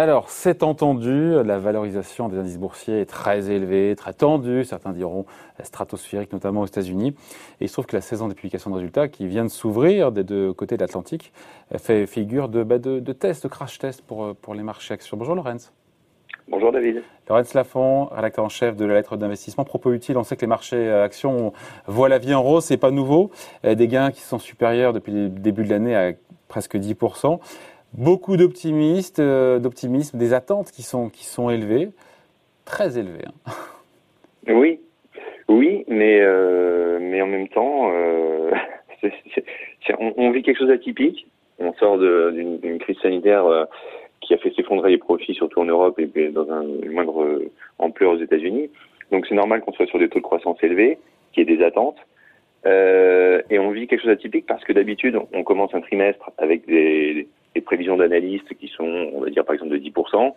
Alors, c'est entendu, la valorisation des indices boursiers est très élevée, très tendue, certains diront stratosphérique, notamment aux États-Unis. Et il se trouve que la saison des publications de résultats, qui vient de s'ouvrir des deux côtés de l'Atlantique, fait figure de, bah, de, de test, de crash test pour, pour les marchés actions. Bonjour Lorenz. Bonjour David. Lorenz Lafont, rédacteur en chef de la lettre d'investissement. Propos utile, on sait que les marchés actions voient la vie en rose, c'est pas nouveau. Des gains qui sont supérieurs depuis le début de l'année à presque 10% beaucoup d'optimistes, euh, d'optimisme, des attentes qui sont, qui sont élevées, très élevées. Hein. Oui, oui, mais, euh, mais en même temps, euh, on, vit quelque chose d'atypique. On sort d'une crise sanitaire qui a fait s'effondrer les profits, surtout en Europe et dans un, une moindre ampleur aux États-Unis. Donc c'est normal qu'on soit sur des taux de croissance élevés, qu'il y ait des attentes. et on vit quelque chose d'atypique parce que d'habitude, on commence un trimestre avec des, les prévisions d'analystes qui sont, on va dire par exemple de 10%.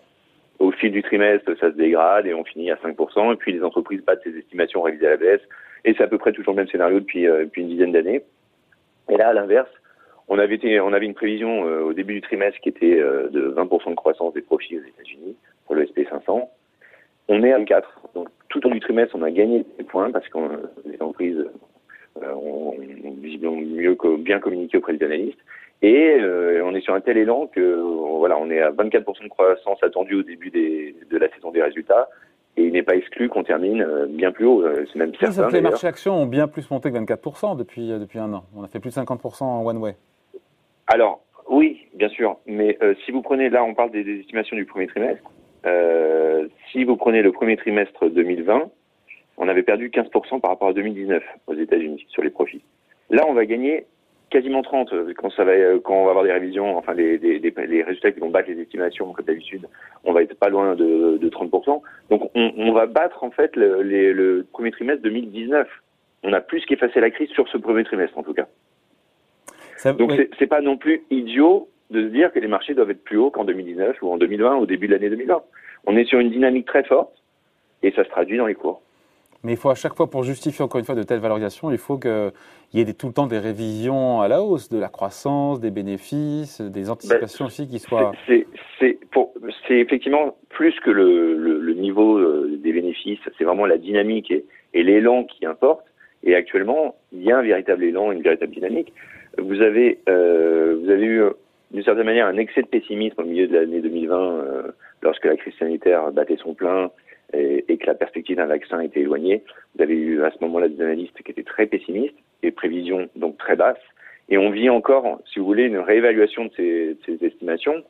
Au fil du trimestre, ça se dégrade et on finit à 5%. Et puis les entreprises battent ces estimations révisées à la baisse. Et c'est à peu près toujours le même scénario depuis, euh, une dizaine d'années. Et là, à l'inverse, on avait, une prévision euh, au début du trimestre qui était euh, de 20% de croissance des profits aux États-Unis pour le SP500. On est à 4. Donc tout au long du trimestre, on a gagné des points parce que les entreprises ont, visiblement mieux, bien communiqué auprès des analystes. Et euh, on est sur un tel élan que voilà, on est à 24% de croissance attendue au début des, de la saison des résultats. Et il n'est pas exclu qu'on termine euh, bien plus haut. Euh, c'est même certain. les marchés actions ont bien plus monté que 24% depuis, depuis un an. On a fait plus de 50% en one way. Alors, oui, bien sûr. Mais si vous prenez, là, on parle des, des estimations du premier trimestre. si vous prenez le premier trimestre 2020, on avait perdu 15% par rapport à 2019 aux États-Unis sur les profits. Là, on va gagner quasiment 30 euh, quand ça va euh, quand on va avoir des révisions, enfin les, les résultats qui vont battre les estimations comme d'habitude, on va être pas loin de, de 30%. Donc on, on, va battre en fait le, le premier trimestre 2019. On a plus qu'effacé la crise sur ce premier trimestre en tout cas. Ça, Donc c'est pas non plus idiot de se dire que les marchés doivent être plus hauts qu'en 2019 ou en 2020 au début de l'année 2020. On est sur une dynamique très forte et ça se traduit dans les cours. Mais il faut à chaque fois, pour justifier encore une fois de telles valorisations, il faut qu'il y ait des, tout le temps des révisions à la hausse de la croissance, des bénéfices, des anticipations ben, aussi qui soient. C'est effectivement plus que le, le, le niveau euh, des bénéfices, c'est vraiment la dynamique et, et l'élan qui importe. Et actuellement, il y a un véritable élan, une véritable dynamique. Vous avez, euh, vous avez eu d'une certaine manière un excès de pessimisme au milieu de l'année 2020 euh, lorsque la crise sanitaire battait son plein et, que la perspective d'un vaccin était éloignée. Vous avez eu à ce moment-là des analystes qui étaient très pessimistes et prévisions donc très basses. Et on vit encore, si vous voulez, une réévaluation de ces, estimations.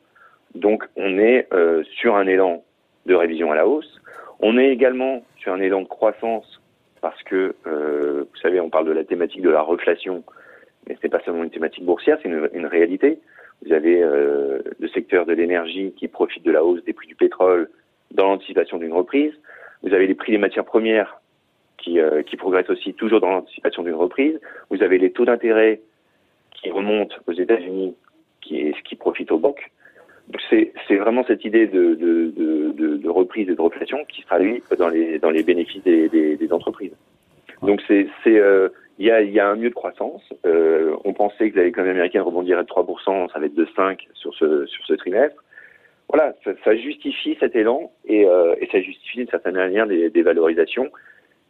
Donc on est euh, sur un élan de révision à la hausse. On est également sur un élan de croissance parce que, euh, vous savez, on parle de la thématique de la reflation, mais ce n'est pas seulement une thématique boursière, c'est une, une, réalité. Vous avez euh, le secteur de l'énergie qui profite de la hausse des prix du pétrole, dans l'anticipation d'une reprise. Vous avez les prix des matières premières qui, euh, qui progressent aussi toujours dans l'anticipation d'une reprise. Vous avez les taux d'intérêt qui remontent aux États-Unis, qui, qui profitent aux banques. C'est, c'est vraiment cette idée de, de, de, de, reprise et de reflation qui se traduit dans les, dans les bénéfices des, des, des entreprises. Donc c'est, c'est, euh, il y, a, y a un mieux de croissance. Euh, on pensait que l'économie américaine rebondirait de 3%, ça va être de 5% sur ce, sur ce trimestre voilà, ça, justifie cet élan et, euh, et, ça justifie d'une certaine manière des, des, valorisations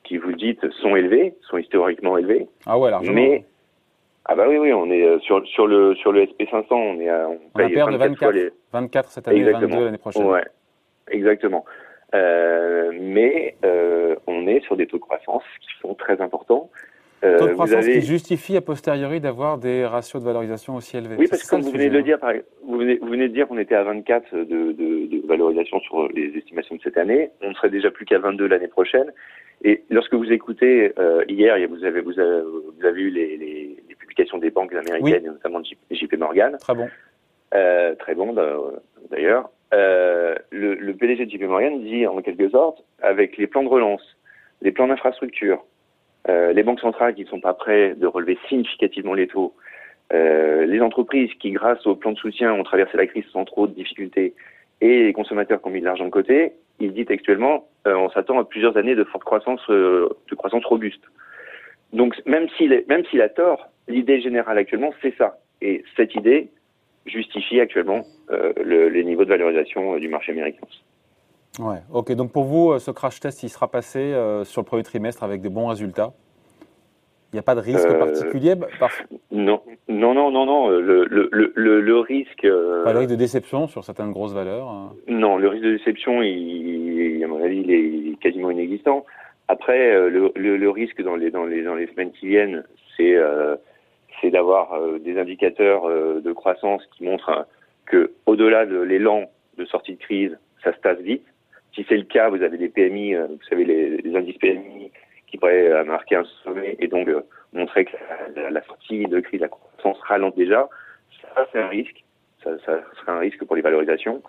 qui, vous le dites, sont élevées, sont historiquement élevées. Ah ouais, largement. Mais ah bah oui, oui, on est euh, sur sur le sur le SP 500, on est à, on, paye on a de 24, les... 24 cette année, exactement. 22 l'année prochaine. Ouais, exactement. Euh, mais euh, on est sur des taux de croissance qui sont très importants. Euh, taux de croissance avez... qui justifie a posteriori d'avoir des ratios de valorisation aussi élevés. Oui, parce que comme vous venez de le dire, vous venez, vous venez de dire qu'on était à 24 de, de, de, valorisation sur les estimations de cette année. On ne serait déjà plus qu'à 22 l'année prochaine. Et lorsque vous écoutez euh, hier, vous avez, vous avez, vous avez eu les, les, les, publications des banques américaines, oui. notamment de JP Morgan. Très bon. Euh, très bon d'ailleurs. Euh, le, le PDG de JP Morgan dit en quelque sorte, avec les plans de relance, les plans d'infrastructure, euh, les banques centrales qui ne sont pas prêtes de relever significativement les taux, euh, les entreprises qui, grâce au plan de soutien, ont traversé la crise sans trop de difficultés, et les consommateurs qui ont mis de l'argent de côté, il dit textuellement, euh, on s'attend à plusieurs années de forte croissance, euh, de croissance robuste. Donc même s'il même s'il a tort, l'idée générale actuellement, c'est ça. Et cette idée justifie actuellement les niveaux de valorisation du marché américain. Ouais, ok. Donc pour vous, ce crash test, il sera passé sur le premier trimestre avec des bons résultats? Il n'y a pas de risque particulier Non, non, non, non, non. Le, le, le, le risque. Pas de risque de déception sur certaines grosses valeurs hein Non, le risque de déception, il, à mon avis, il est quasiment inexistant. Après, euh, le, le, risque dans les, dans, les, dans les semaines qui viennent, c'est euh, c'est d'avoir euh, des indicateurs de croissance qui montrent que, au-delà de l'élan de sortie de crise, ça se tasse vite. Si c'est le cas, vous avez des PMI, vous savez, les, les indices PMI qui pourraient marquer un sommet et donc montrer que la, sortie de crise, la croissance ralentit déjà. Ça, c'est un risque. Ça, ça serait un risque pour les valorisations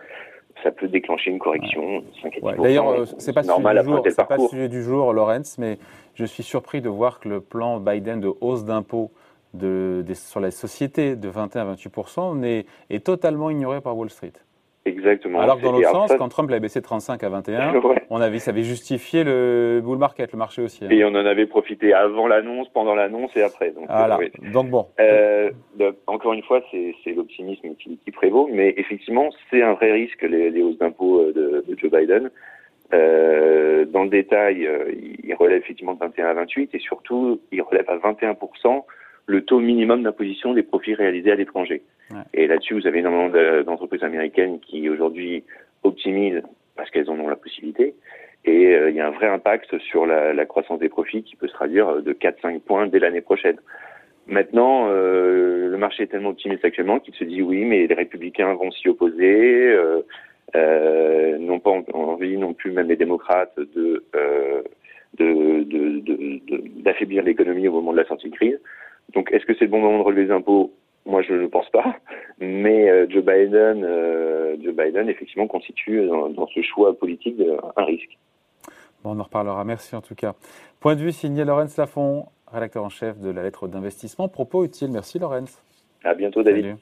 ça peut déclencher une correction. Ouais. D'ailleurs, euh, c'est pas, normal c'est pas le sujet du jour, Lorenz, mais je suis surpris de voir que le plan Biden de hausse d'impôts de, sur les sociétés de 21 à 28 est, est totalement ignoré par Wall Street. Exactement. Alors que dans l'autre sens, quand Trump l'a baissé de 35 à 21, on avait, ça avait justifié le bull market, le marché aussi. Hein. Et on en avait profité avant l'annonce, pendant l'annonce et après. Donc, voilà. donc bon. Euh, encore une fois, c'est l'optimisme qui, qui, prévaut, mais effectivement, c'est un vrai risque les, les hausses d'impôts euh, de, de, Joe Biden. Euh, dans le détail, euh, il relève effectivement de 21 à 28 et surtout, il relève à 21 le taux minimum d'imposition des profits réalisés à l'étranger. Et là-dessus, vous avez énormément d'entreprises américaines qui aujourd'hui optimisent parce qu'elles en ont la possibilité. Et euh, il y a un vrai impact sur la, la, croissance des profits qui peut se traduire de 4-5 points dès l'année prochaine. Maintenant, euh, le marché est tellement optimiste actuellement qu'il se dit oui, mais les républicains vont s'y opposer, euh, euh n'ont pas envie non plus, même les démocrates, de d'affaiblir de, de, l'économie au moment de la sortie de crise. Donc, est-ce que c'est le bon moment de relever les impôts? Moi, je ne pense pas. Mais euh, Joe Biden, euh, Joe Biden, effectivement, constitue dans, ce choix politique un risque. Bon, on en reparlera. Merci en tout cas. Point de vue signé Laurence Lafont, rédacteur en chef de la lettre d'investissement. Propos utiles. Merci Laurence. À bientôt, David.